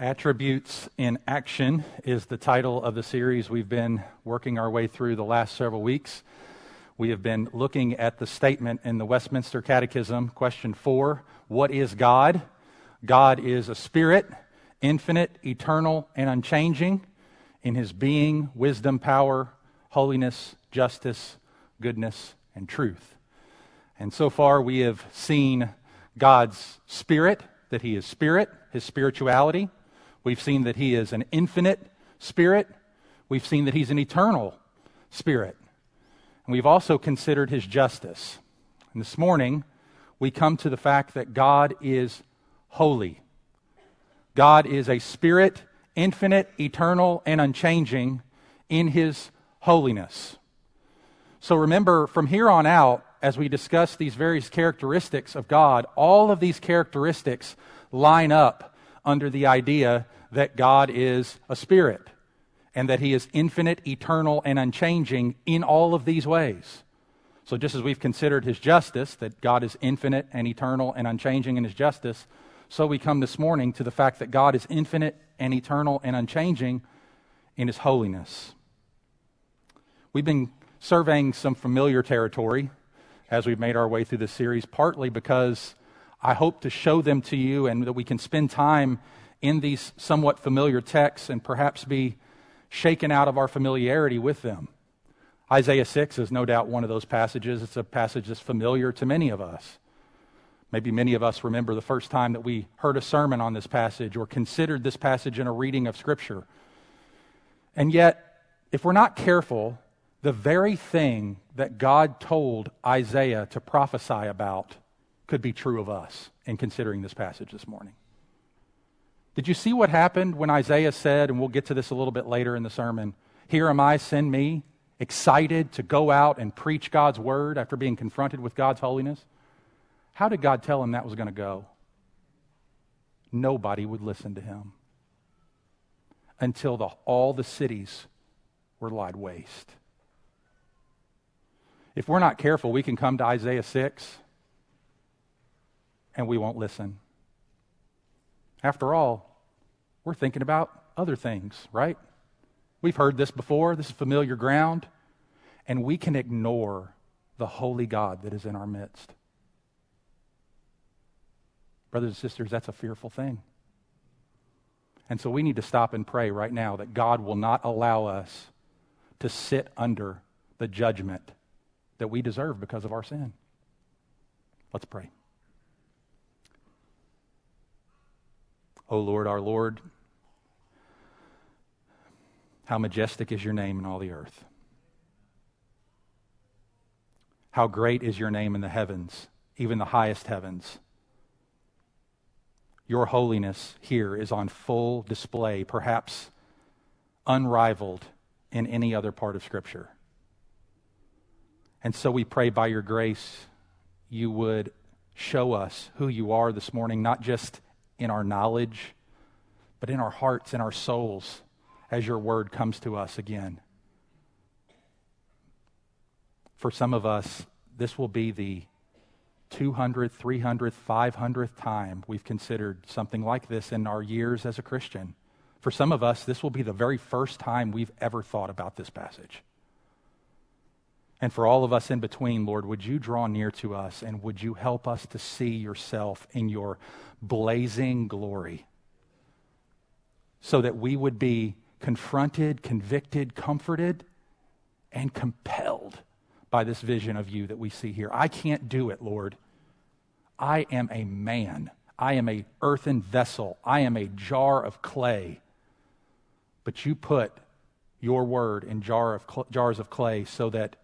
Attributes in Action is the title of the series we've been working our way through the last several weeks. We have been looking at the statement in the Westminster Catechism, question four What is God? God is a spirit, infinite, eternal, and unchanging in his being, wisdom, power, holiness, justice, goodness, and truth. And so far, we have seen God's spirit, that he is spirit, his spirituality. We've seen that he is an infinite spirit. We've seen that he's an eternal spirit. And we've also considered his justice. And this morning, we come to the fact that God is holy. God is a spirit, infinite, eternal, and unchanging in his holiness. So remember, from here on out, as we discuss these various characteristics of God, all of these characteristics line up under the idea that God is a spirit and that he is infinite, eternal, and unchanging in all of these ways. So, just as we've considered his justice, that God is infinite and eternal and unchanging in his justice, so we come this morning to the fact that God is infinite and eternal and unchanging in his holiness. We've been surveying some familiar territory as we've made our way through this series, partly because I hope to show them to you and that we can spend time in these somewhat familiar texts and perhaps be shaken out of our familiarity with them. Isaiah 6 is no doubt one of those passages. It's a passage that's familiar to many of us. Maybe many of us remember the first time that we heard a sermon on this passage or considered this passage in a reading of Scripture. And yet, if we're not careful, the very thing that God told Isaiah to prophesy about could be true of us in considering this passage this morning. Did you see what happened when Isaiah said, and we'll get to this a little bit later in the sermon, Here am I, send me, excited to go out and preach God's word after being confronted with God's holiness? How did God tell him that was going to go? Nobody would listen to him until the, all the cities were laid waste. If we're not careful, we can come to Isaiah 6 and we won't listen. After all, we're thinking about other things, right? We've heard this before. This is familiar ground. And we can ignore the holy God that is in our midst. Brothers and sisters, that's a fearful thing. And so we need to stop and pray right now that God will not allow us to sit under the judgment that we deserve because of our sin. Let's pray. O Lord, our Lord, how majestic is your name in all the earth. How great is your name in the heavens, even the highest heavens. Your holiness here is on full display, perhaps unrivaled in any other part of Scripture. And so we pray by your grace, you would show us who you are this morning, not just in our knowledge, but in our hearts and our souls as your word comes to us again. For some of us, this will be the 200th, 300th, 500th time we've considered something like this in our years as a Christian. For some of us, this will be the very first time we've ever thought about this passage. And for all of us in between, Lord, would you draw near to us and would you help us to see yourself in your blazing glory so that we would be confronted, convicted, comforted, and compelled by this vision of you that we see here. I can't do it, Lord. I am a man. I am a earthen vessel. I am a jar of clay. But you put your word in jar of cl- jars of clay so that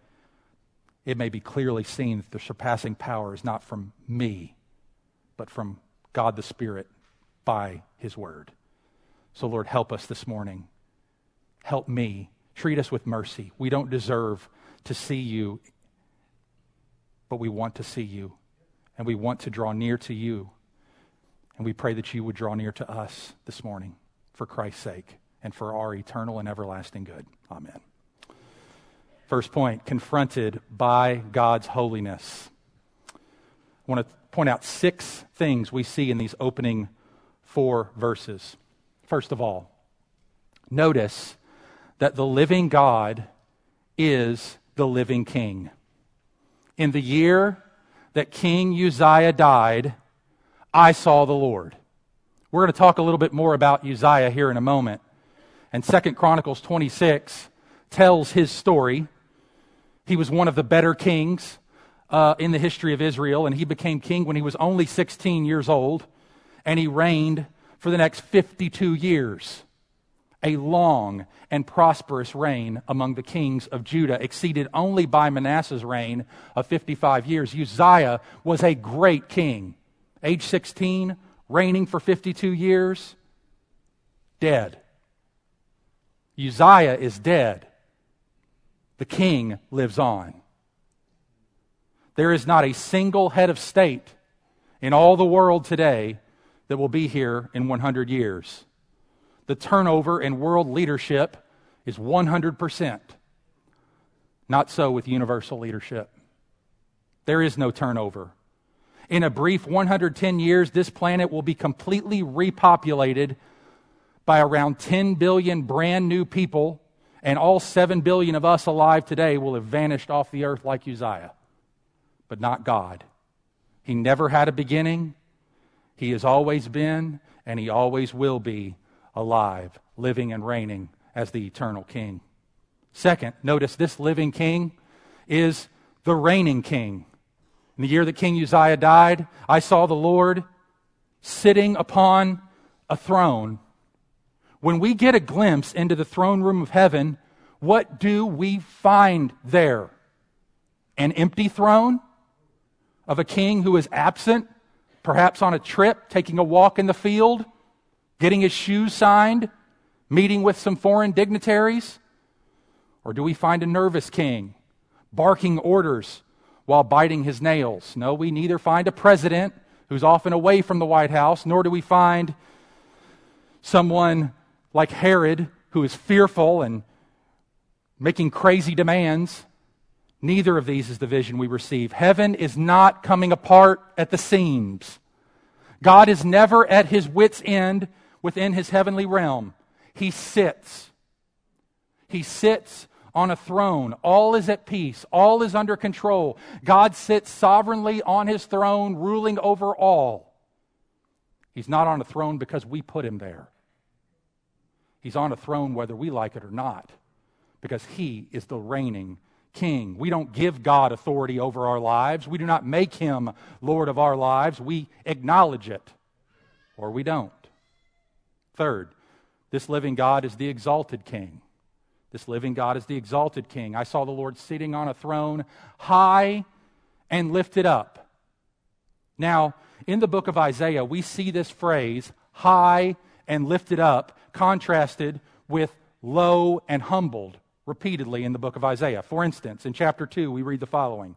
it may be clearly seen that the surpassing power is not from me, but from God the Spirit by His Word. So, Lord, help us this morning. Help me. Treat us with mercy. We don't deserve to see you, but we want to see you, and we want to draw near to you. And we pray that you would draw near to us this morning for Christ's sake and for our eternal and everlasting good. Amen. First point confronted by God's holiness. I want to point out six things we see in these opening four verses. first of all. Notice that the living God is the living king. In the year that King Uzziah died, I saw the Lord. We're going to talk a little bit more about Uzziah here in a moment. And Second Chronicles 26 tells his story. He was one of the better kings uh, in the history of Israel, and he became king when he was only 16 years old, and he reigned for the next 52 years. A long and prosperous reign among the kings of Judah, exceeded only by Manasseh's reign of 55 years. Uzziah was a great king. Age 16, reigning for 52 years, dead. Uzziah is dead. The king lives on. There is not a single head of state in all the world today that will be here in 100 years. The turnover in world leadership is 100%. Not so with universal leadership. There is no turnover. In a brief 110 years, this planet will be completely repopulated by around 10 billion brand new people, and all 7 billion of us alive today will have vanished off the earth like Uzziah but not God. He never had a beginning. He has always been, and he always will be alive, living and reigning as the eternal king. Second, notice this living king is the reigning king. In the year that King Uzziah died, I saw the Lord sitting upon a throne. When we get a glimpse into the throne room of heaven, what do we find there? An empty throne? of a king who is absent, perhaps on a trip, taking a walk in the field, getting his shoes signed, meeting with some foreign dignitaries? Or do we find a nervous king barking orders while biting his nails? No, we neither find a president who's often away from the White House, nor do we find someone like Herod who is fearful and making crazy demands. Neither of these is the vision we receive. Heaven is not coming apart at the seams. God is never at his wits' end within his heavenly realm. He sits. He sits on a throne. All is at peace. All is under control. God sits sovereignly on his throne, ruling over all. He's not on a throne because we put him there. He's on a throne whether we like it or not, because he is the reigning king. We don't give God authority over our lives. We do not make him Lord of our lives. We acknowledge it, or we don't. Third, this living God is the exalted king. This living God is the exalted king. I saw the Lord sitting on a throne, high and lifted up. Now, in the book of Isaiah, we see this phrase, high and lifted up, contrasted with low and humbled repeatedly in the book of Isaiah. For instance, in chapter 2, we read the following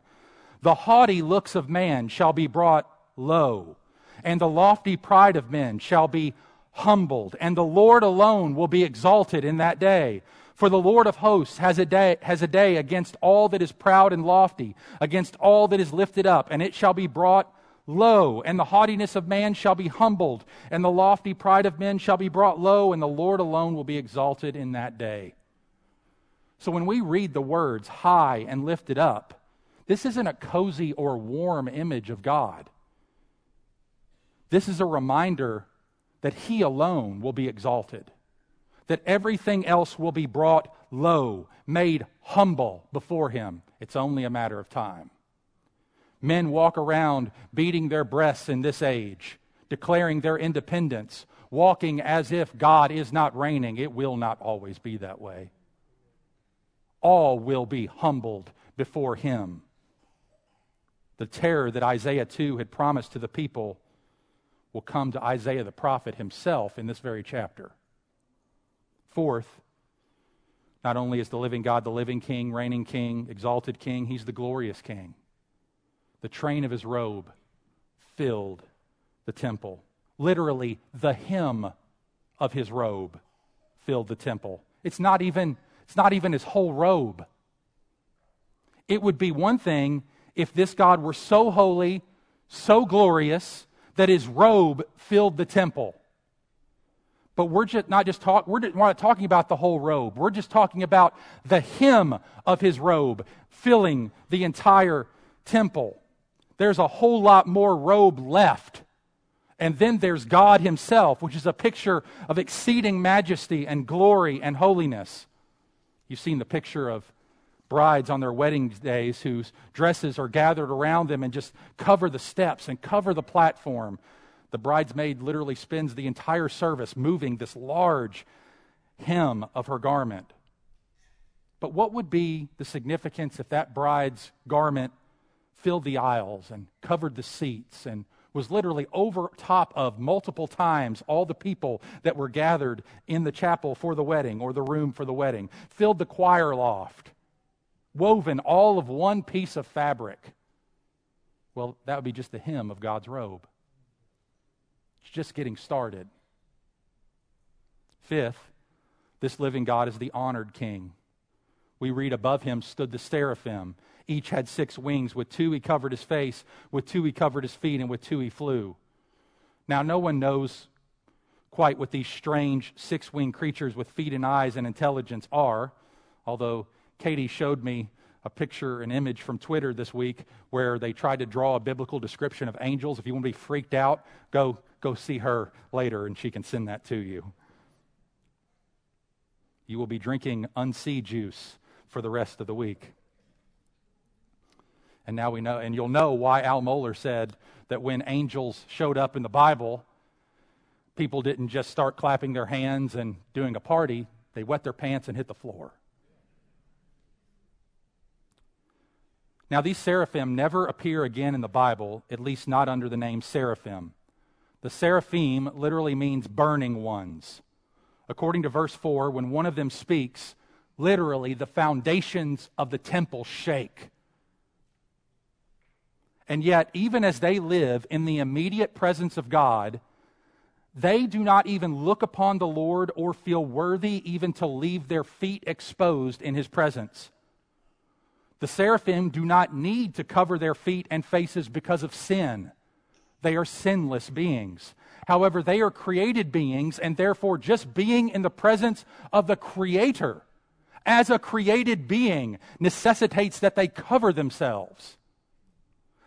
The haughty looks of man shall be brought low, and the lofty pride of men shall be humbled, and the Lord alone will be exalted in that day. For the Lord of hosts has a day, has a day against all that is proud and lofty, against all that is lifted up, and it shall be brought low, and the haughtiness of man shall be humbled, and the lofty pride of men shall be brought low, and the Lord alone will be exalted in that day. So when we read the words high and lifted up, this isn't a cozy or warm image of God. This is a reminder that He alone will be exalted, that everything else will be brought low, made humble before Him. It's only a matter of time. Men walk around beating their breasts in this age, declaring their independence, walking as if God is not reigning. It will not always be that way all will be humbled before him. The terror that Isaiah 2 had promised to the people will come to Isaiah the prophet himself in this very chapter. Fourth, not only is the living God the living king, reigning king, exalted king, he's the glorious king. The train of his robe filled the temple. Literally, the hem of his robe filled the temple. It's not even it's not even his whole robe. It would be one thing if this God were so holy, so glorious, that his robe filled the temple. But we're just not just talk, we're not talking about the whole robe. We're just talking about the hem of his robe filling the entire temple. There's a whole lot more robe left. And then there's God himself, which is a picture of exceeding majesty and glory and holiness. You've seen the picture of brides on their wedding days whose dresses are gathered around them and just cover the steps and cover the platform the bridesmaid literally spends the entire service moving this large hem of her garment. But what would be the significance if that bride's garment filled the aisles and covered the seats and was literally over top of multiple times all the people that were gathered in the chapel for the wedding or the room for the wedding, filled the choir loft, woven all of one piece of fabric? Well, that would be just the hem of God's robe. It's just getting started. Fifth, this living God is the honored king. We read above him stood the seraphim. Each had six wings. With two he covered his face, with two he covered his feet, and with two he flew. Now, no one knows quite what these strange six winged creatures with feet and eyes and intelligence are, although Katie showed me a picture, an image from Twitter this week where they tried to draw a biblical description of angels. If you want to be freaked out, go go see her later and she can send that to you. You will be drinking unsee juice for the rest of the week. And now we know, and you'll know why Al Mohler said that when angels showed up in the Bible, people didn't just start clapping their hands and doing a party, they wet their pants and hit the floor. Now, these seraphim never appear again in the Bible, at least not under the name seraphim. The seraphim literally means burning ones. According to verse 4, when one of them speaks, literally the foundations of the temple shake. And yet, even as they live in the immediate presence of God, they do not even look upon the Lord or feel worthy even to leave their feet exposed in his presence. The seraphim do not need to cover their feet and faces because of sin. They are sinless beings. However, they are created beings, and therefore, just being in the presence of the Creator as a created being necessitates that they cover themselves.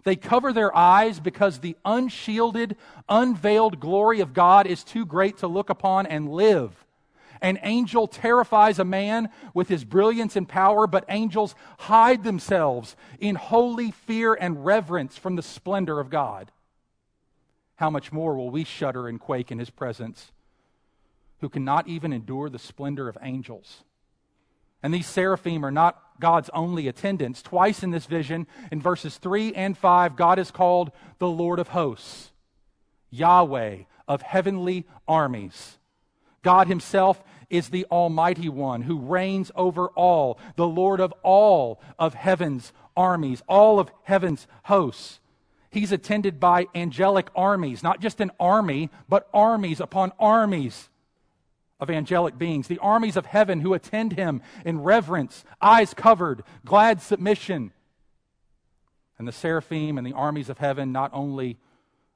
They cover their eyes because the unshielded, unveiled glory of God is too great to look upon and live. An angel terrifies a man with his brilliance and power, but angels hide themselves in holy fear and reverence from the splendor of God how much more will we shudder and quake in his presence, who cannot even endure the splendor of angels? And these seraphim are not God's only attendants. Twice in this vision, in verses 3 and 5, God is called the Lord of hosts, Yahweh of heavenly armies. God Himself is the Almighty One who reigns over all, the Lord of all of heaven's armies, all of heaven's hosts. He's attended by angelic armies, not just an army, but armies upon armies of angelic beings, the armies of heaven who attend him in reverence, eyes covered, glad submission. And the seraphim and the armies of heaven not only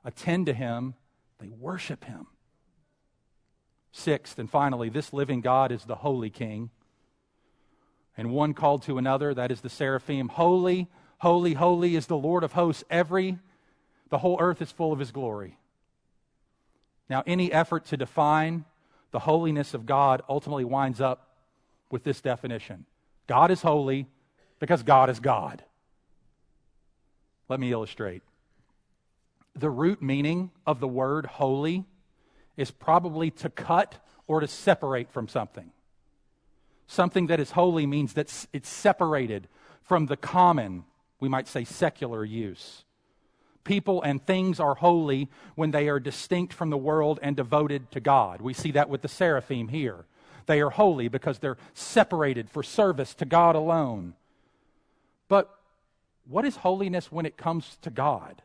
attend to him, they worship him. Sixth and finally, this living God is the Holy King. And one called to another, that is the seraphim, Holy, holy, holy is the Lord of hosts. Every the whole earth is full of his glory. Now, any effort to define the holiness of God ultimately winds up with this definition God is holy because God is God. Let me illustrate. The root meaning of the word holy is probably to cut or to separate from something. Something that is holy means that it's separated from the common, we might say secular use. People and things are holy when they are distinct from the world and devoted to God. We see that with the seraphim here. They are holy because they're separated for service to God alone. But what is holiness when it comes to God?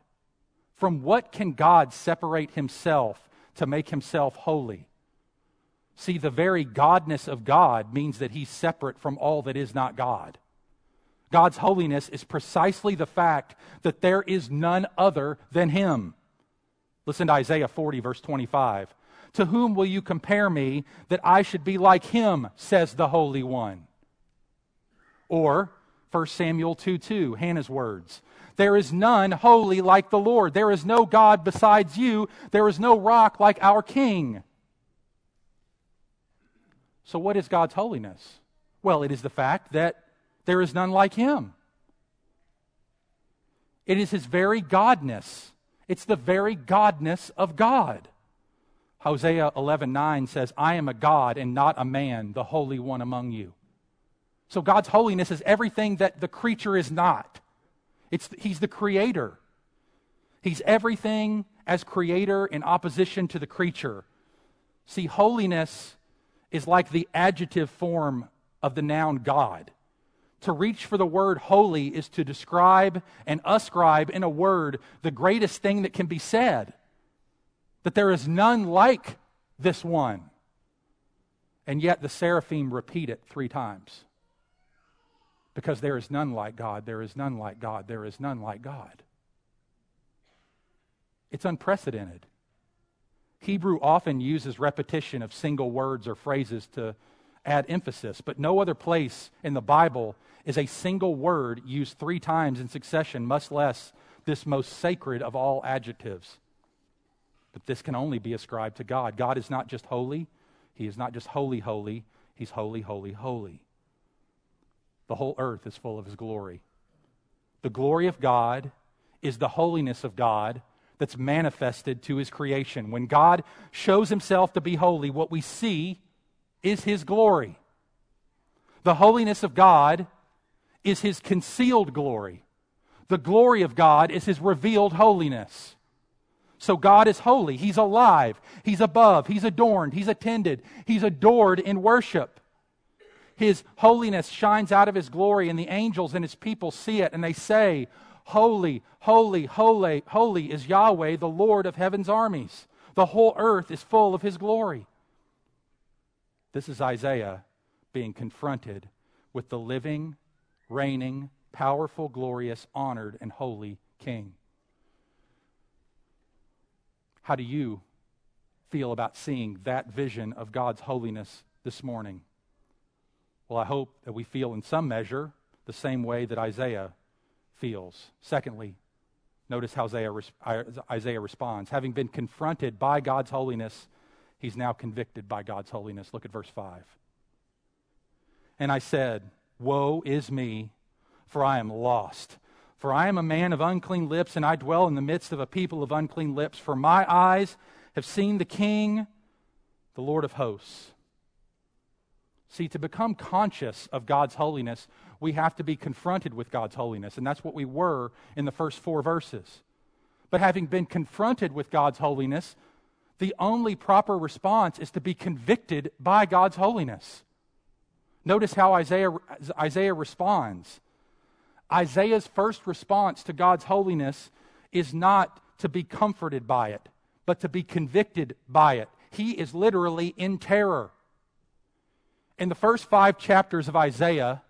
From what can God separate himself to make himself holy? See, the very godness of God means that he's separate from all that is not God. God's holiness is precisely the fact that there is none other than Him. Listen to Isaiah 40, verse 25. To whom will you compare me that I should be like him, says the Holy One? Or 1 Samuel 2 2, Hannah's words. There is none holy like the Lord. There is no God besides you. There is no rock like our King. So, what is God's holiness? Well, it is the fact that there is none like him. It is his very godness. It's the very godness of God. Hosea 11:9 says, "I am a God and not a man, the holy one among you." So God's holiness is everything that the creature is not. It's, he's the creator. He's everything as creator in opposition to the creature. See, holiness is like the adjective form of the noun God. To reach for the word holy is to describe and ascribe in a word the greatest thing that can be said that there is none like this one. And yet the seraphim repeat it three times. Because there is none like God, there is none like God, there is none like God. It's unprecedented. Hebrew often uses repetition of single words or phrases to add emphasis, but no other place in the Bible is a single word used three times in succession, much less this most sacred of all adjectives. But this can only be ascribed to God. God is not just holy, He is not just holy, holy, He's holy, holy, holy. The whole earth is full of His glory. The glory of God is the holiness of God that's manifested to His creation. When God shows Himself to be holy, what we see is His glory. The holiness of God is his concealed glory. The glory of God is his revealed holiness. So God is holy. He's alive. He's above. He's adorned. He's attended. He's adored in worship. His holiness shines out of his glory, and the angels and his people see it, and they say, Holy, holy, holy, holy is Yahweh, the Lord of heaven's armies. The whole earth is full of his glory. This is Isaiah being confronted with the living, reigning, powerful, glorious, honored, and holy King. How do you feel about seeing that vision of God's holiness this morning? Well, I hope that we feel in some measure the same way that Isaiah feels. Secondly, notice how Isaiah, responds. Having been confronted by God's holiness, he's now convicted by God's holiness. Look at verse 5. And I said, Woe is me, for I am lost. For I am a man of unclean lips, and I dwell in the midst of a people of unclean lips. For my eyes have seen the King, the Lord of hosts. See, to become conscious of God's holiness, we have to be confronted with God's holiness. And that's what we were in the first four verses. But having been confronted with God's holiness, the only proper response is to be convicted by God's holiness. Notice how Isaiah, Isaiah responds. Isaiah's first response to God's holiness is not to be comforted by it, but to be convicted by it. He is literally in terror. In the first five chapters of Isaiah,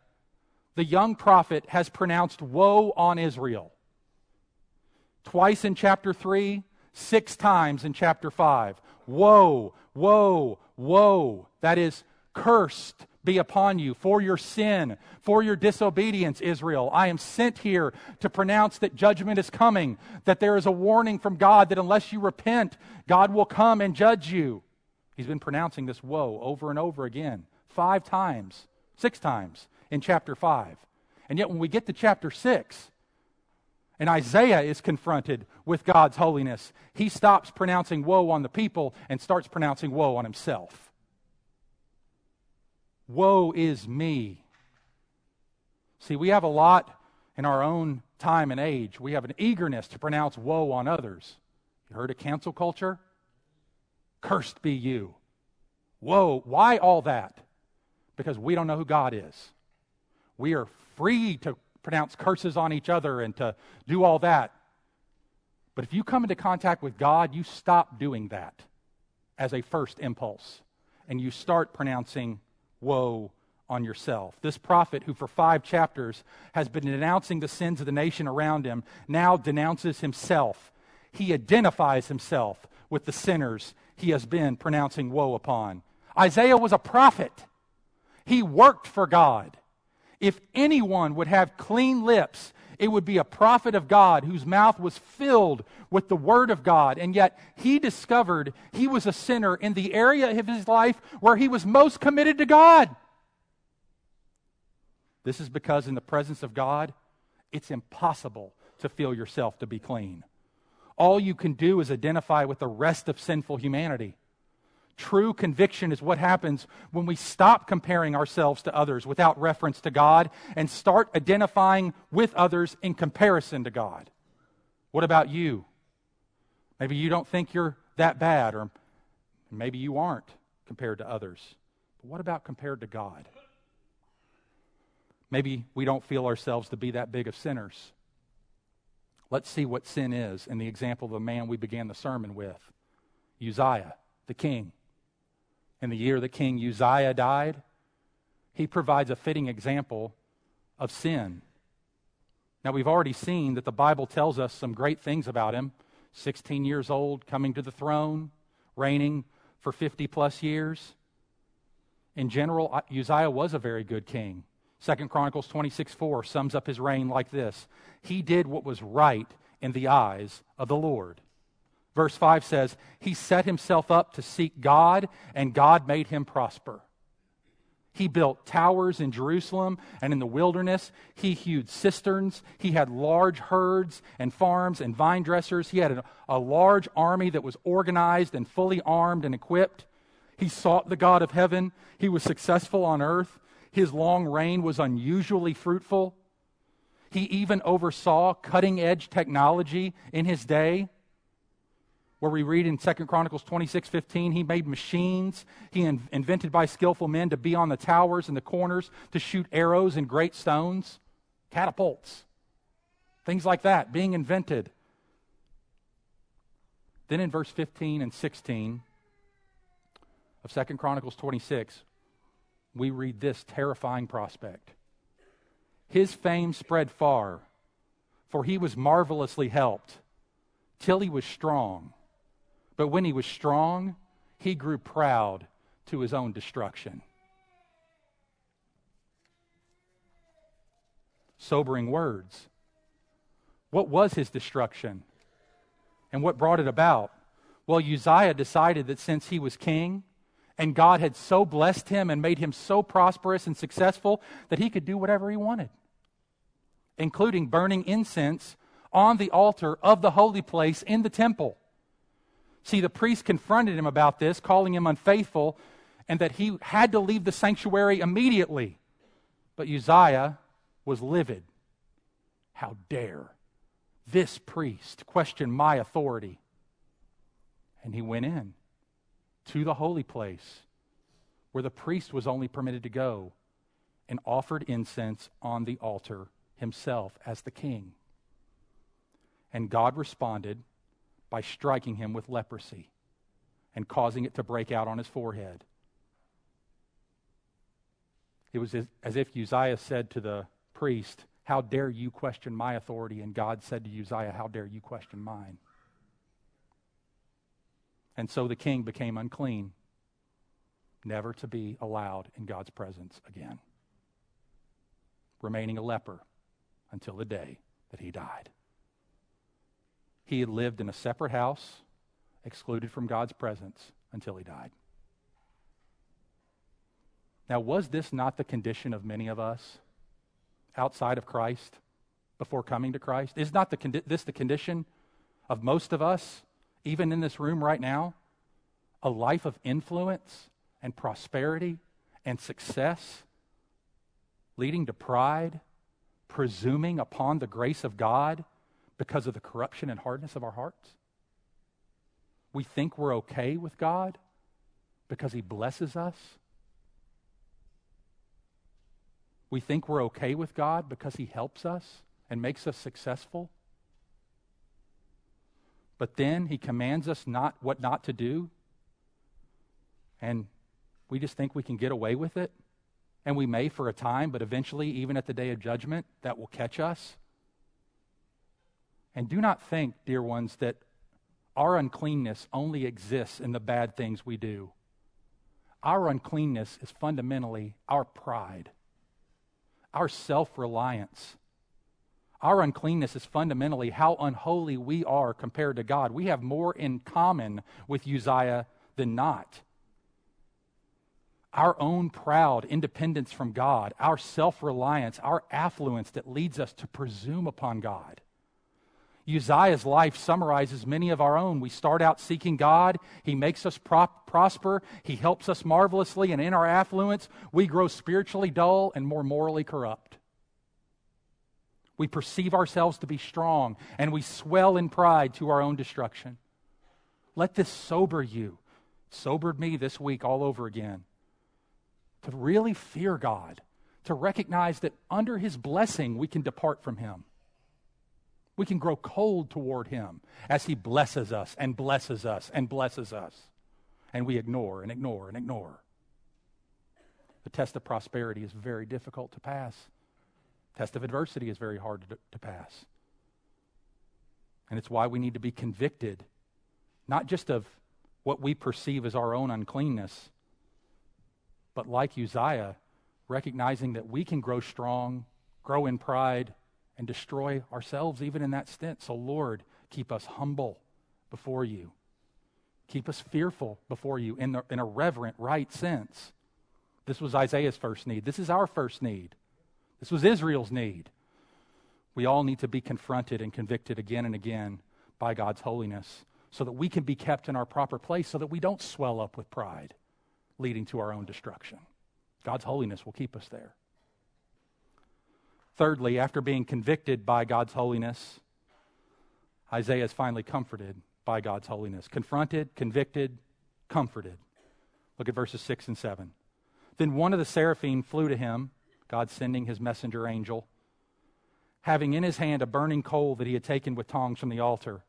the young prophet has pronounced woe on Israel. Twice in chapter 3, six times in chapter 5. Woe, woe, woe. That is, cursed be upon you for your sin, for your disobedience, Israel. I am sent here to pronounce that judgment is coming, that there is a warning from God that unless you repent, God will come and judge you. He's been pronouncing this woe over and over again, five times, six times in chapter 5. And yet, when we get to chapter 6, and Isaiah is confronted with God's holiness, he stops pronouncing woe on the people and starts pronouncing woe on himself. Woe is me. See, we have a lot in our own time and age. We have an eagerness to pronounce woe on others. You heard of cancel culture? Cursed be you. Woe. Why all that? Because we don't know who God is. We are free to pronounce curses on each other and to do all that. But if you come into contact with God, you stop doing that as a first impulse and you start pronouncing woe on yourself. This prophet, who for five chapters has been denouncing the sins of the nation around him, now denounces himself. He identifies himself with the sinners he has been pronouncing woe upon. Isaiah was a prophet, he worked for God. If anyone would have clean lips, it would be a prophet of God whose mouth was filled with the word of God. And yet he discovered he was a sinner in the area of his life where he was most committed to God. This is because in the presence of God, it's impossible to feel yourself to be clean. All you can do is identify with the rest of sinful humanity. True conviction is what happens when we stop comparing ourselves to others without reference to God and start identifying with others in comparison to God. What about you? Maybe you don't think you're that bad, or maybe you aren't compared to others. But what about compared to God? Maybe we don't feel ourselves to be that big of sinners. Let's see what sin is in the example of the man we began the sermon with Uzziah, the king. In the year that King Uzziah died, he provides a fitting example of sin. Now, we've already seen that the Bible tells us some great things about him 16 years old, coming to the throne, reigning for 50 plus years. In general, Uzziah was a very good king. Second Chronicles 26 4 sums up his reign like this He did what was right in the eyes of the Lord. Verse 5 says, He set himself up to seek God, and God made him prosper. He built towers in Jerusalem and in the wilderness. He hewed cisterns. He had large herds and farms and vine dressers. He had a, a, large army that was organized and fully armed and equipped. He sought the God of heaven. He was successful on earth. His long reign was unusually fruitful. He even oversaw cutting edge technology in his day. Where we read in 2 Chronicles 26 15, he made machines he in- invented by skillful men to be on the towers and the corners to shoot arrows and great stones, catapults, things like that being invented. Then in verse 15 and 16 of 2 Chronicles 26, we read this terrifying prospect. His fame spread far, for he was marvelously helped, till he was strong. But when he was strong, he grew proud to his own destruction. Sobering words. What was his destruction? And what brought it about? Well, Uzziah decided that since he was king, and God had so blessed him and made him so prosperous and successful that he could do whatever he wanted, including burning incense on the altar of the holy place in the temple. See, the priest confronted him about this, calling him unfaithful, and that he had to leave the sanctuary immediately. But Uzziah was livid. How dare this priest question my authority? And he went in to the holy place where the priest was only permitted to go and offered incense on the altar himself as the king. And God responded by striking him with leprosy and causing it to break out on his forehead. It was as if Uzziah said to the priest, How dare you question my authority? And God said to Uzziah, How dare you question mine? And so the king became unclean, never to be allowed in God's presence again, remaining a leper until the day that he died. He had lived in a separate house, excluded from God's presence until he died. Now, was this not the condition of many of us outside of Christ before coming to Christ? Is not the condi- this the condition of most of us even in this room right now, a life of influence and prosperity and success, leading to pride, presuming upon the grace of God because of the corruption and hardness of our hearts? We think we're okay with God because He blesses us. We think we're okay with God because He helps us and makes us successful. But then he commands us not what not to do. And we just think we can get away with it. And we may for a time, but eventually, even at the day of judgment, that will catch us. And do not think, dear ones, that our uncleanness only exists in the bad things we do. Our uncleanness is fundamentally our pride, our self reliance. Our uncleanness is fundamentally how unholy we are compared to God. We have more in common with Uzziah than not. Our own proud independence from God, our self reliance, our affluence that leads us to presume upon God. Uzziah's life summarizes many of our own. We start out seeking God. He makes us prosper. He helps us marvelously. And in our affluence, we grow spiritually dull and more morally corrupt. We perceive ourselves to be strong and we swell in pride to our own destruction. Let this sober you. It sobered me this week all over again. To really fear God, to recognize that under His blessing we can depart from Him we can grow cold toward Him as He blesses us and blesses us and blesses us. And we ignore and ignore and ignore. The test of prosperity is very difficult to pass. The Test of adversity is very hard to, to pass. And it's why we need to be convicted, not just of what we perceive as our own uncleanness, but like Uzziah, recognizing that we can grow strong, grow in pride, and destroy ourselves even in that stint. So, Lord, keep us humble before you. Keep us fearful before you in, the, in a reverent, right sense. This was Isaiah's first need. This is our first need. This was Israel's need. We all need to be confronted and convicted again and again by God's holiness so that we can be kept in our proper place so that we don't swell up with pride, leading to our own destruction. God's holiness will keep us there. Thirdly, after being convicted by God's holiness, Isaiah is finally comforted by God's holiness. Confronted, convicted, comforted. Look at verses 6 and 7. Then one of the seraphim flew to him, God sending his messenger angel, having in his hand a burning coal that he had taken with tongs from the altar.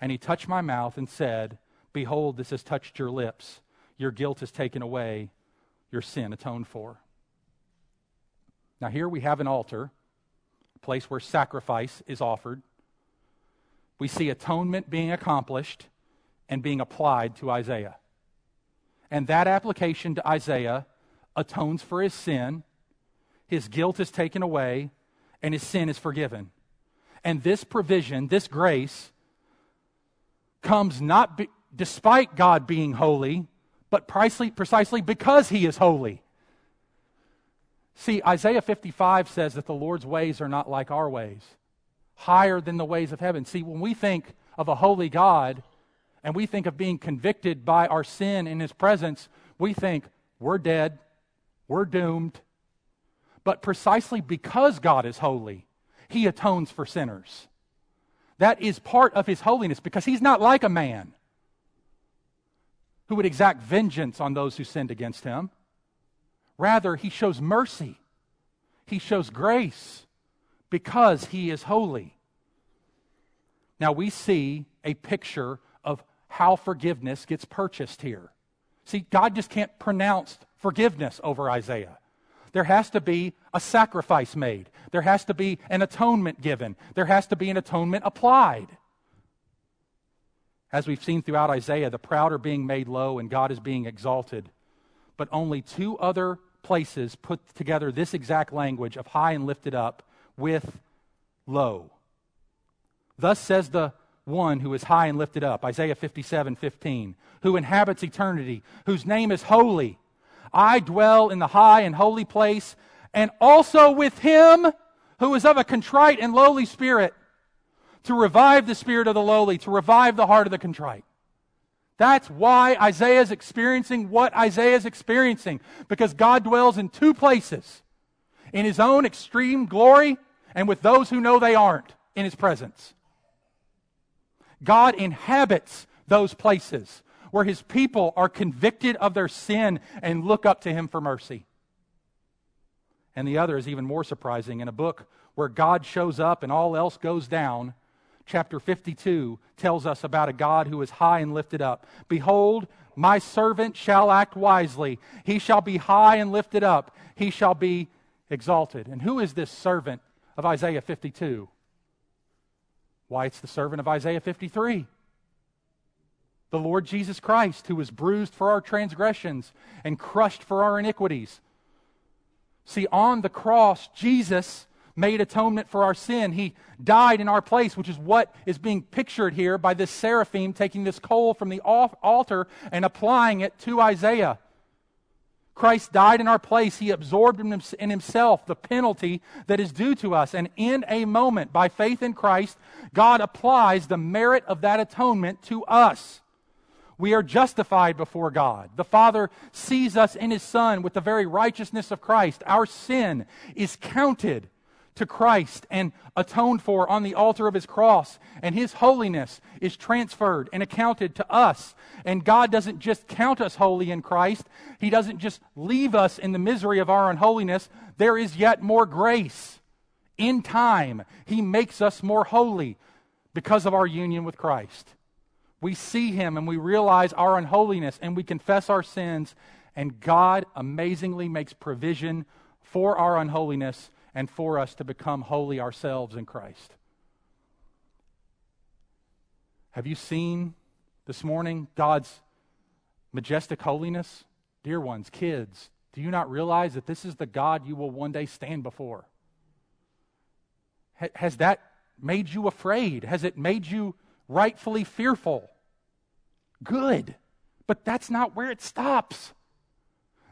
And he touched my mouth and said, Behold, this has touched your lips. Your guilt is taken away, your sin atoned for. Now, here we have an altar, a place where sacrifice is offered. We see atonement being accomplished and being applied to Isaiah. And that application to Isaiah atones for his sin, his guilt is taken away, and his sin is forgiven. And this provision, this grace, comes not be, despite God being holy, but precisely, precisely because he is holy. See, Isaiah 55 says that the Lord's ways are not like our ways, higher than the ways of heaven. See, when we think of a holy God and we think of being convicted by our sin in His presence, we think we're dead, we're doomed. But precisely because God is holy, He atones for sinners. That is part of His holiness because He's not like a man who would exact vengeance on those who sinned against Him. Rather, he shows mercy, he shows grace because he is holy. Now, we see a picture of how forgiveness gets purchased here. See, God just can't pronounce forgiveness over Isaiah. There has to be a sacrifice made. There has to be an atonement given. There has to be an atonement applied. As we've seen throughout Isaiah, the proud are being made low and God is being exalted. But only two other places put together this exact language of high and lifted up with low. Thus says the one who is high and lifted up, Isaiah 57 15, who inhabits eternity, whose name is holy. I dwell in the high and holy place, and also with him who is of a contrite and lowly spirit, to revive the spirit of the lowly, to revive the heart of the contrite. That's why Isaiah is experiencing what Isaiah is experiencing, because God dwells in two places in his own extreme glory and with those who know they aren't in his presence. God inhabits those places where his people are convicted of their sin and look up to him for mercy. And the other is even more surprising in a book where God shows up and all else goes down chapter 52 tells us about a God who is high and lifted up. Behold, my servant shall act wisely. He shall be high and lifted up. He shall be exalted. And who is this servant of Isaiah 52? Why, it's the servant of Isaiah 53. the Lord Jesus Christ, who was bruised for our transgressions and crushed for our iniquities. See, on the cross, Jesus made atonement for our sin. He died in our place, which is what is being pictured here by this seraphim taking this coal from the altar and applying it to Isaiah. Christ died in our place. He absorbed in himself the penalty that is due to us. And in a moment, by faith in Christ, God applies the merit of that atonement to us. We are justified before God. The Father sees us in His Son with the very righteousness of Christ. Our sin is counted to Christ and atoned for on the altar of his cross. And his holiness is transferred and accounted to us. And God doesn't just count us holy in Christ, he doesn't just leave us in the misery of our unholiness. There is yet more grace. In time, he makes us more holy because of our union with Christ. We see him and we realize our unholiness and we confess our sins, and God amazingly makes provision for our unholiness and for us to become holy ourselves in Christ. Have you seen this morning God's majestic holiness? Dear ones, kids, do you not realize that this is the God you will one day stand before? Has that made you afraid? Has it made you rightfully fearful? Good. But that's not where it stops.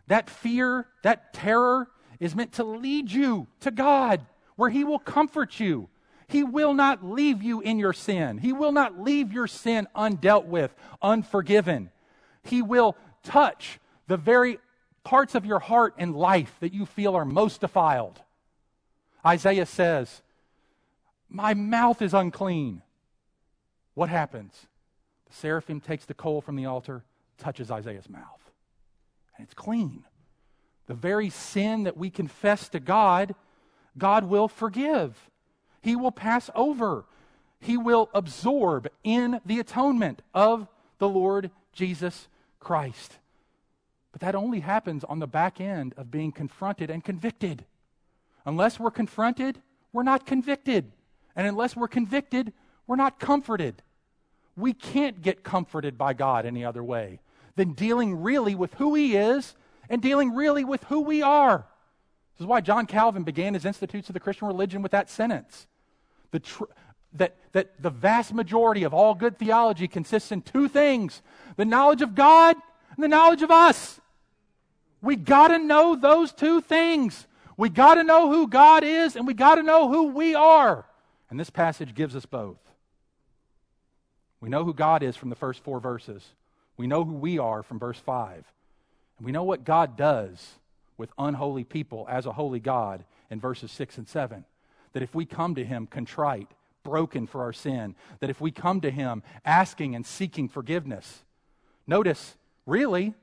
That fear, that terror, is meant to lead you to God, where He will comfort you. He will not leave you in your sin. He will not leave your sin undealt with, unforgiven. He will touch the very parts of your heart and life that you feel are most defiled. Isaiah says, My mouth is unclean. What happens? The seraphim takes the coal from the altar, touches Isaiah's mouth, and it's clean. The very sin that we confess to God, God will forgive. He will pass over. He will absorb in the atonement of the Lord Jesus Christ. But that only happens on the back end of being confronted and convicted. Unless we're confronted, we're not convicted. And unless we're convicted, we're not comforted. We can't get comforted by God any other way than dealing really with who He is and dealing really with who we are. This is why John Calvin began his Institutes of the Christian Religion with that sentence. The tr- that, that the vast majority of all good theology consists in two things the knowledge of God and the knowledge of us. We got to know those two things. We got to know who God is and we got to know who we are. And this passage gives us both. We know who God is from the first four verses. We know who we are from verse 5. We know what God does with unholy people as a holy God in verses 6 and 7. That if we come to Him contrite, broken for our sin, that if we come to Him asking and seeking forgiveness, notice, really,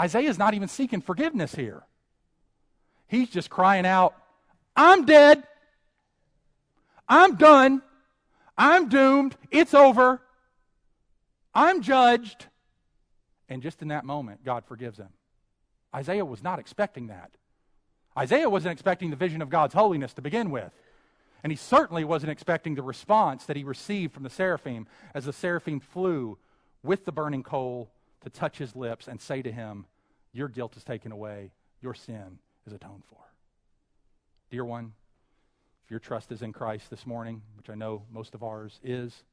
Isaiah is not even seeking forgiveness here. He's just crying out, I'm dead. I'm done. I'm doomed. It's over. I'm judged. And just in that moment, God forgives him. Isaiah was not expecting that. Isaiah wasn't expecting the vision of God's holiness to begin with. And he certainly wasn't expecting the response that he received from the seraphim as the seraphim flew with the burning coal to touch his lips and say to him, Your guilt is taken away, your sin is atoned for. Dear one, if your trust is in Christ this morning, which I know most of ours is,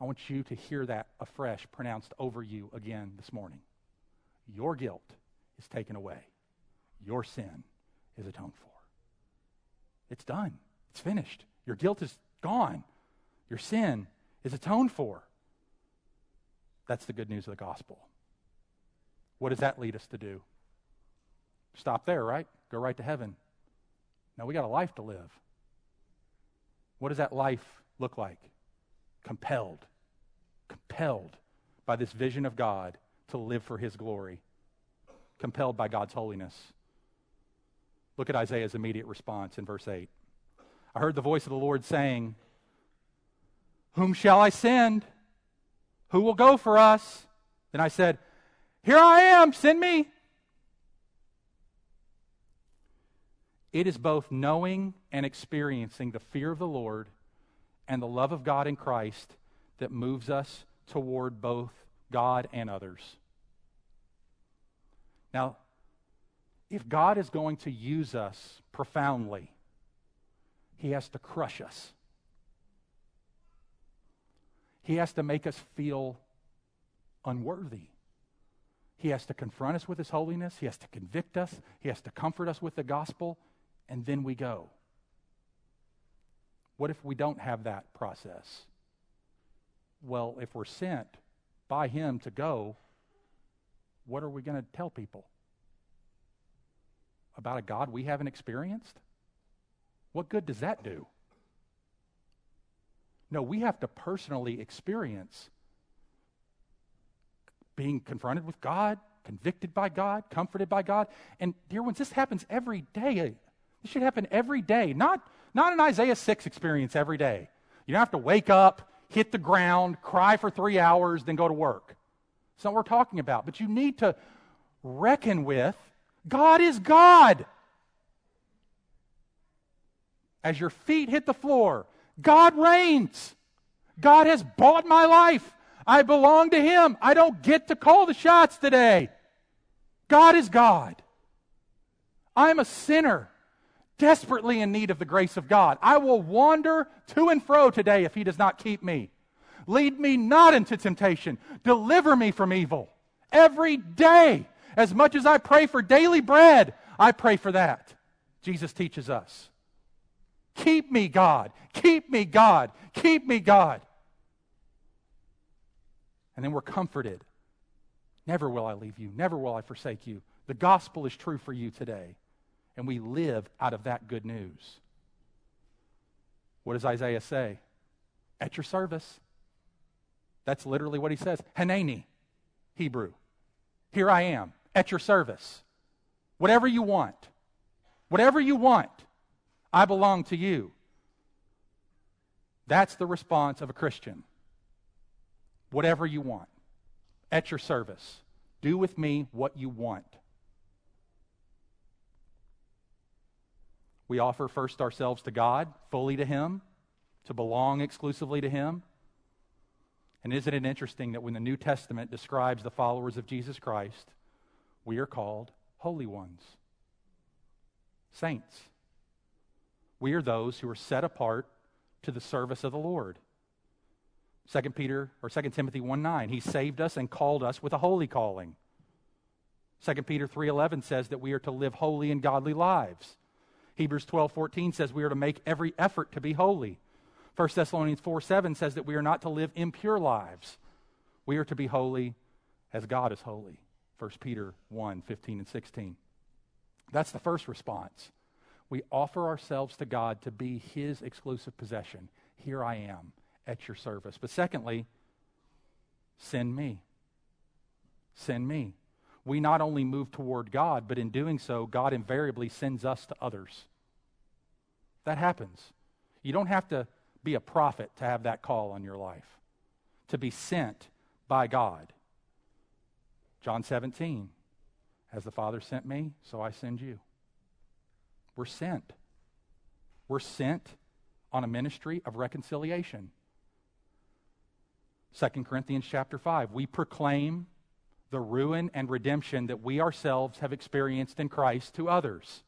I want you to hear that afresh pronounced over you again this morning. Your guilt is taken away. Your sin is atoned for. It's done. It's finished. Your guilt is gone. Your sin is atoned for. That's the good news of the gospel. What does that lead us to do? Stop there, right? Go right to heaven. Now we got a life to live. What does that life look like? Compelled. Compelled by this vision of God to live for his glory compelled by God's holiness. Look at Isaiah's immediate response in verse 8. I heard the voice of the Lord saying, Whom shall I send? Who will go for us? Then I said, Here I am, send me. It is both knowing and experiencing the fear of the Lord and the love of God in Christ that moves us toward both God and others. Now, if God is going to use us profoundly, He has to crush us. He has to make us feel unworthy. He has to confront us with His holiness. He has to convict us. He has to comfort us with the gospel. And then we go. What if we don't have that process? Well, if we're sent by Him to go, what are we going to tell people? About a God we haven't experienced? What good does that do? No, we have to personally experience being confronted with God, convicted by God, comforted by God. And, dear ones, this happens every day. This should happen every day, not, not an Isaiah 6 experience every day. You don't have to wake up, hit the ground, cry for three hours, then go to work. That's not what we're talking about. But you need to reckon with God is God. As your feet hit the floor, God reigns. God has bought my life. I belong to Him. I don't get to call the shots today. God is God. I'm a sinner, desperately in need of the grace of God. I will wander to and fro today if He does not keep me. Lead me not into temptation. Deliver me from evil. Every day, as much as I pray for daily bread, I pray for that. Jesus teaches us. Keep me, God. Keep me, God. Keep me, God. And then we're comforted. Never will I leave you. Never will I forsake you. The gospel is true for you today. And we live out of that good news. What does Isaiah say? At your service. That's literally what he says. Hineni, Hebrew. Here I am, at your service. Whatever you want. Whatever you want. I belong to you. That's the response of a Christian. Whatever you want, at your service. Do with me what you want. We offer first ourselves to God, fully to Him, to belong exclusively to Him. And isn't it interesting that when the New Testament describes the followers of Jesus Christ, we are called holy ones, saints. We are those who are set apart to the service of the Lord. 2 Peter or 2 Timothy 1 9, he saved us and called us with a holy calling. 2 Peter 3:11 says that we are to live holy and godly lives. Hebrews 12:14 says we are to make every effort to be holy. 1 Thessalonians 4 7 says that we are not to live impure lives. We are to be holy as God is holy. 1 Peter 1 15 and 16. That's the first response we offer ourselves to God to be His exclusive possession. Here I am at your service. But secondly, send me. Send me. We not only move toward God, but in doing so, God invariably sends us to others. That happens. You don't have to be a prophet to have that call on your life, to be sent by God. John 17, as the Father sent me, so I send you. We're sent. We're sent on a ministry of reconciliation. 2 Corinthians chapter 5. We proclaim the ruin and redemption that we ourselves have experienced in Christ to others.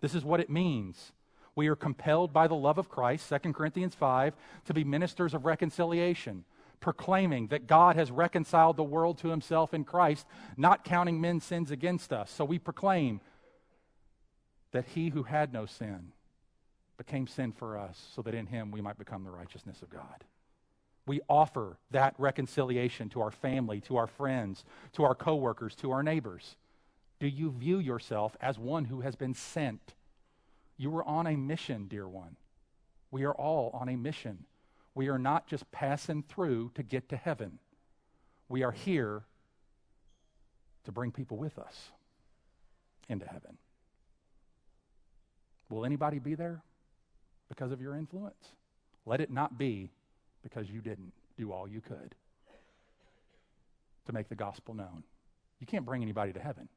This is what it means. We are compelled by the love of Christ, 2 Corinthians 5, to be ministers of reconciliation, proclaiming that God has reconciled the world to himself in Christ, not counting men's sins against us. So we proclaim that he who had no sin became sin for us so that in him we might become the righteousness of God. We offer that reconciliation to our family, to our friends, to our coworkers, to our neighbors. Do you view yourself as one who has been sent? You were on a mission, dear one. We are all on a mission. We are not just passing through to get to heaven. We are here to bring people with us into heaven. Will anybody be there because of your influence? Let it not be because you didn't do all you could to make the gospel known. You can't bring anybody to heaven,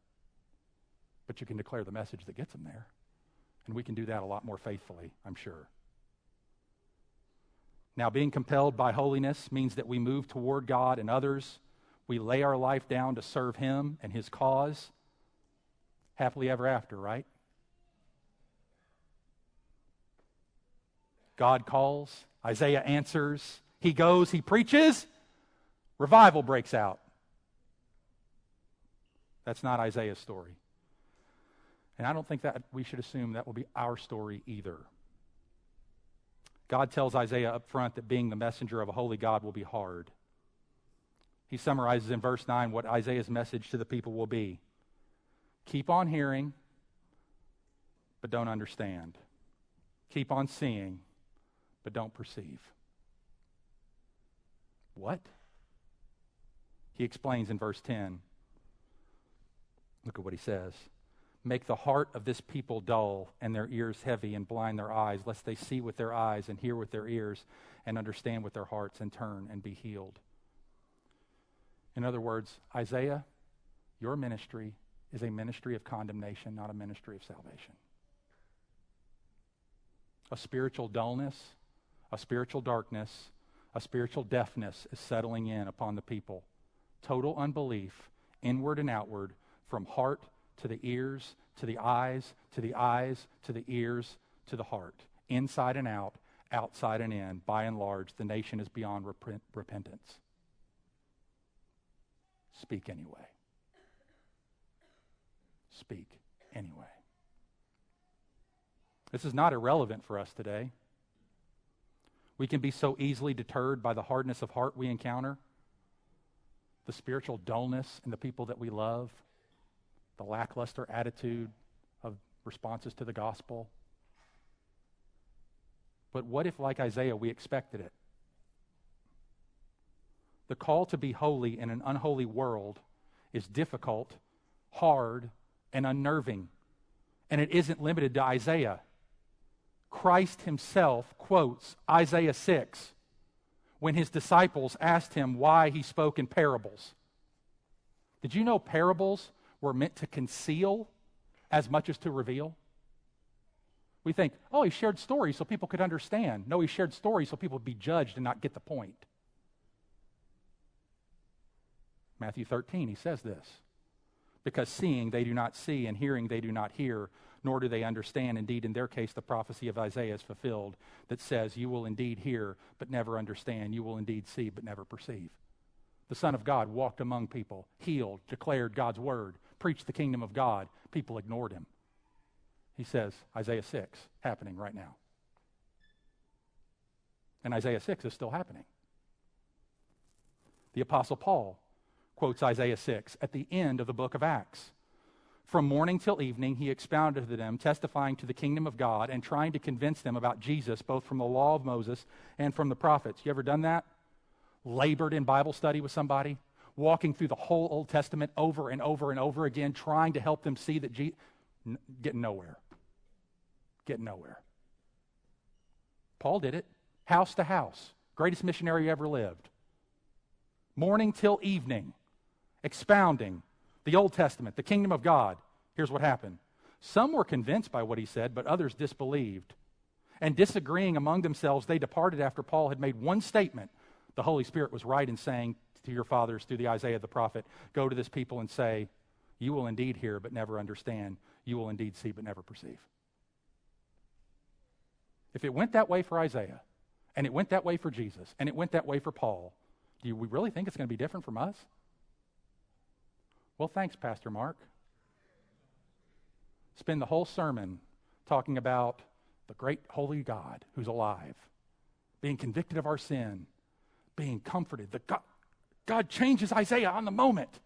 but you can declare the message that gets them there. And we can do that a lot more faithfully, I'm sure. Now, being compelled by holiness means that we move toward God and others. We lay our life down to serve Him and His cause. Happily ever after, right? God calls, Isaiah answers, he goes, he preaches, revival breaks out. That's not Isaiah's story. And I don't think that we should assume that will be our story either. God tells Isaiah up front that being the messenger of a holy God will be hard. He summarizes in verse 9 what Isaiah's message to the people will be Keep on hearing, but don't understand. Keep on seeing, but don't perceive. What? He explains in verse 10. Look at what he says. Make the heart of this people dull and their ears heavy and blind their eyes, lest they see with their eyes and hear with their ears and understand with their hearts and turn and be healed. In other words, Isaiah, your ministry is a ministry of condemnation, not a ministry of salvation. A spiritual dullness, a spiritual darkness, a spiritual deafness is settling in upon the people. Total unbelief, inward and outward, from heart to the ears, to the eyes, to the eyes, to the ears, to the heart. Inside and out, outside and in. By and large, the nation is beyond rep- repentance. Speak anyway. Speak anyway. This is not irrelevant for us today. We can be so easily deterred by the hardness of heart we encounter, the spiritual dullness in the people that we love, the lackluster attitude of responses to the gospel. But what if, like Isaiah, we expected it? The call to be holy in an unholy world is difficult, hard, and unnerving. And it isn't limited to Isaiah. Christ himself quotes Isaiah 6 when his disciples asked him why he spoke in parables. Did you know parables were meant to conceal as much as to reveal? We think, oh, he shared stories so people could understand. No, he shared stories so people would be judged and not get the point. Matthew 13, he says this. Because seeing they do not see, and hearing they do not hear, nor do they understand. Indeed, in their case, the prophecy of Isaiah is fulfilled that says, You will indeed hear, but never understand. You will indeed see, but never perceive. The Son of God walked among people, healed, declared God's word, preached the kingdom of God. People ignored him. He says, Isaiah 6, happening right now. And Isaiah 6 is still happening. The Apostle Paul quotes Isaiah 6 at the end of the book of Acts. From morning till evening, he expounded to them, testifying to the kingdom of God and trying to convince them about Jesus, both from the law of Moses and from the prophets. You ever done that? Labored in Bible study with somebody? Walking through the whole Old Testament over and over and over again, trying to help them see that Jesus. Getting nowhere. Getting nowhere. Paul did it, house to house. Greatest missionary ever lived. Morning till evening, expounding the Old Testament, the kingdom of God, here's what happened. Some were convinced by what he said, but others disbelieved. And disagreeing among themselves, they departed after Paul had made one statement. The Holy Spirit was right in saying to your fathers through the Isaiah the prophet, Go to this people and say, You will indeed hear, but never understand. You will indeed see, but never perceive. If it went that way for Isaiah, and it went that way for Jesus, and it went that way for Paul, do we really think it's going to be different from us? Well, thanks, Pastor Mark. Spend the whole sermon talking about the great holy God who's alive, being convicted of our sin, being comforted. The God, God changes Isaiah on the moment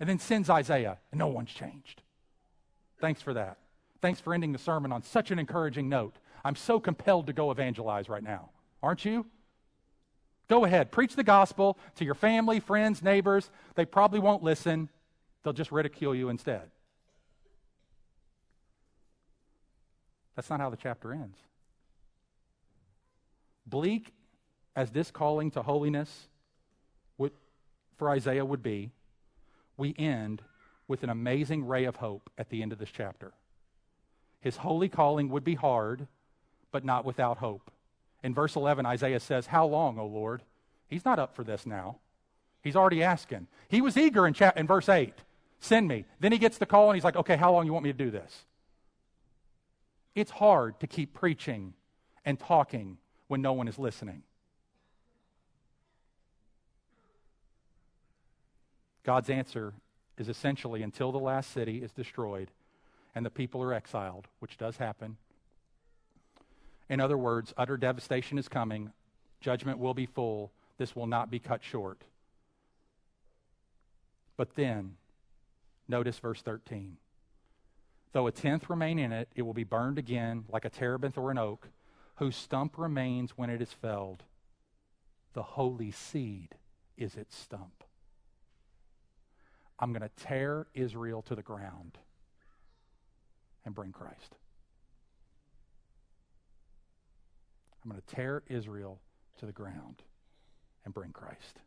and then sends Isaiah, and no one's changed. Thanks for that. Thanks for ending the sermon on such an encouraging note. I'm so compelled to go evangelize right now. Aren't you? Go ahead, preach the gospel to your family, friends, neighbors. They probably won't listen. They'll just ridicule you instead. That's not how the chapter ends. Bleak as this calling to holiness for Isaiah would be, we end with an amazing ray of hope at the end of this chapter. His holy calling would be hard, but not without hope. In verse 11, Isaiah says, How long, O Lord? He's not up for this now. He's already asking. He was eager in, in verse 8 send me. Then he gets the call and he's like, okay, how long you want me to do this? It's hard to keep preaching and talking when no one is listening. God's answer is essentially until the last city is destroyed and the people are exiled, which does happen. In other words, utter devastation is coming, judgment will be full, this will not be cut short. But then, notice verse 13. Though a tenth remain in it, it will be burned again like a terebinth or an oak, whose stump remains when it is felled. The holy seed is its stump. I'm going to tear Israel to the ground and bring Christ. I'm going to tear Israel to the ground and bring Christ.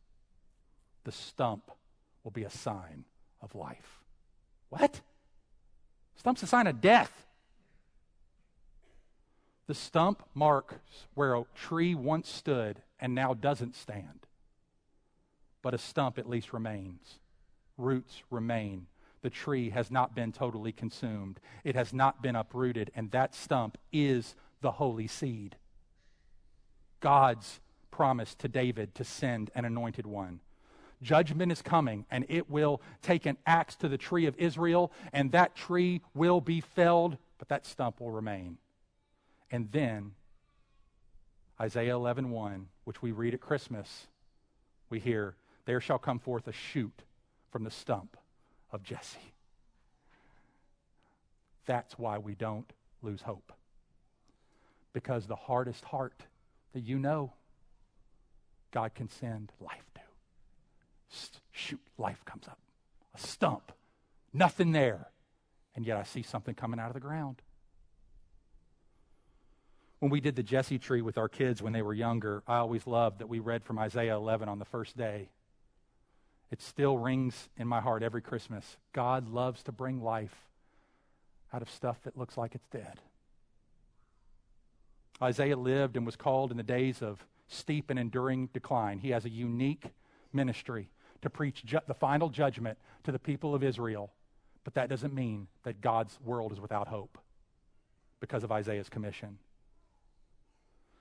The stump will be a sign of life. What? Stump's a sign of death. The stump marks where a tree once stood and now doesn't stand. But a stump at least remains. Roots remain. The tree has not been totally consumed, it has not been uprooted, and that stump is the holy seed. God's promise to David to send an anointed one. Judgment is coming, and it will take an axe to the tree of Israel, and that tree will be felled, but that stump will remain. And then, Isaiah 11:1, 1, which we read at Christmas, we hear, There shall come forth a shoot from the stump of Jesse. That's why we don't lose hope. Because the hardest heart that you know, God can send life to. Shoot, life comes up. A stump, nothing there. And yet I see something coming out of the ground. When we did the Jesse tree with our kids when they were younger, I always loved that we read from Isaiah 11 on the first day. It still rings in my heart every Christmas. God loves to bring life out of stuff that looks like it's dead. Isaiah lived and was called in the days of steep and enduring decline. He has a unique ministry to preach ju- the final judgment to the people of Israel. But that doesn't mean that God's world is without hope because of Isaiah's commission.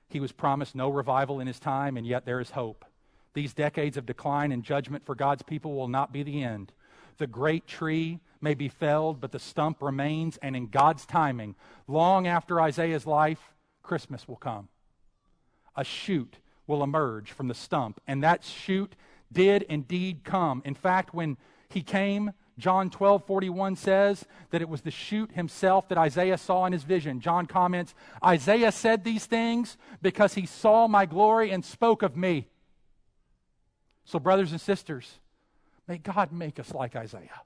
He was promised no revival in his time, and yet there is hope. These decades of decline and judgment for God's people will not be the end. The great tree may be felled, but the stump remains, and in God's timing, long after Isaiah's life, Christmas will come. A shoot will emerge from the stump, and that shoot did indeed come. In fact, when he came, John 12, 41 says that it was the shoot himself that Isaiah saw in his vision. John comments, Isaiah said these things because he saw my glory and spoke of me. So, brothers and sisters, may God make us like Isaiah,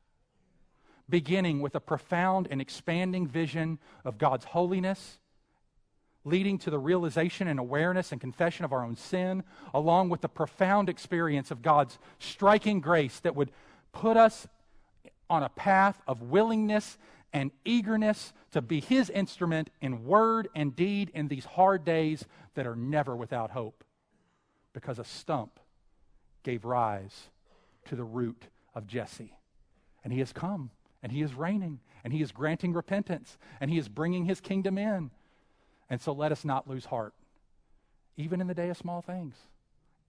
beginning with a profound and expanding vision of God's holiness leading to the realization and awareness and confession of our own sin, along with the profound experience of God's striking grace that would put us on a path of willingness and eagerness to be His instrument in word and deed in these hard days that are never without hope. Because a stump gave rise to the root of Jesse. And He has come, and He is reigning, and He is granting repentance, and He is bringing His kingdom in. And so let us not lose heart. Even in the day of small things,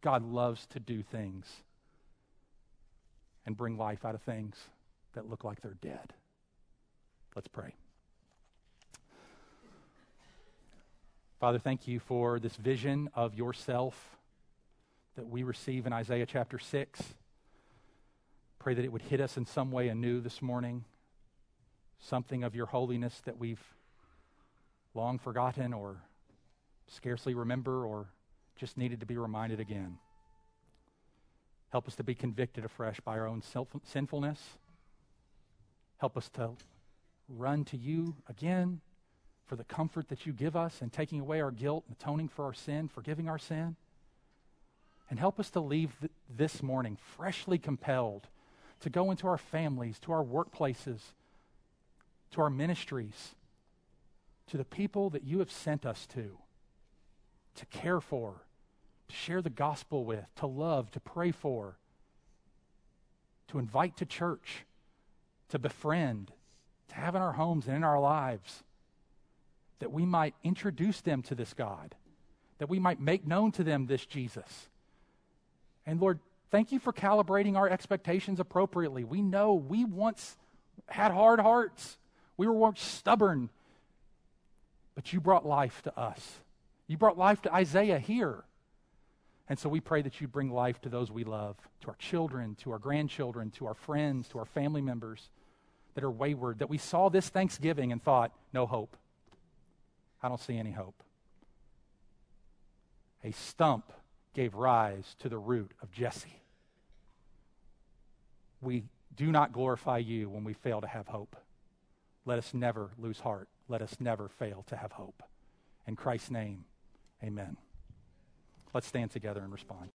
God loves to do things and bring life out of things that look like they're dead. Let's pray. Father, thank you for this vision of yourself that we receive in Isaiah chapter 6. Pray that it would hit us in some way anew this morning, something of your holiness that we've long forgotten or scarcely remember or just needed to be reminded again. Help us to be convicted afresh by our own self- sinfulness. Help us to run to you again for the comfort that you give us in taking away our guilt and atoning for our sin, forgiving our sin. And help us to leave th- this morning freshly compelled to go into our families, to our workplaces, to our ministries, to the people that you have sent us to, to care for, to share the gospel with, to love, to pray for, to invite to church, to befriend, to have in our homes and in our lives, that we might introduce them to this God, that we might make known to them this Jesus. And Lord, thank you for calibrating our expectations appropriately. We know we once had hard hearts, we were once stubborn, but you brought life to us. You brought life to Isaiah here. And so we pray that you bring life to those we love, to our children, to our grandchildren, to our friends, to our family members that are wayward, that we saw this Thanksgiving and thought, no hope. I don't see any hope. A stump gave rise to the root of Jesse. We do not glorify you when we fail to have hope. Let us never lose heart. Let us never fail to have hope. In Christ's name, amen. Let's stand together and respond.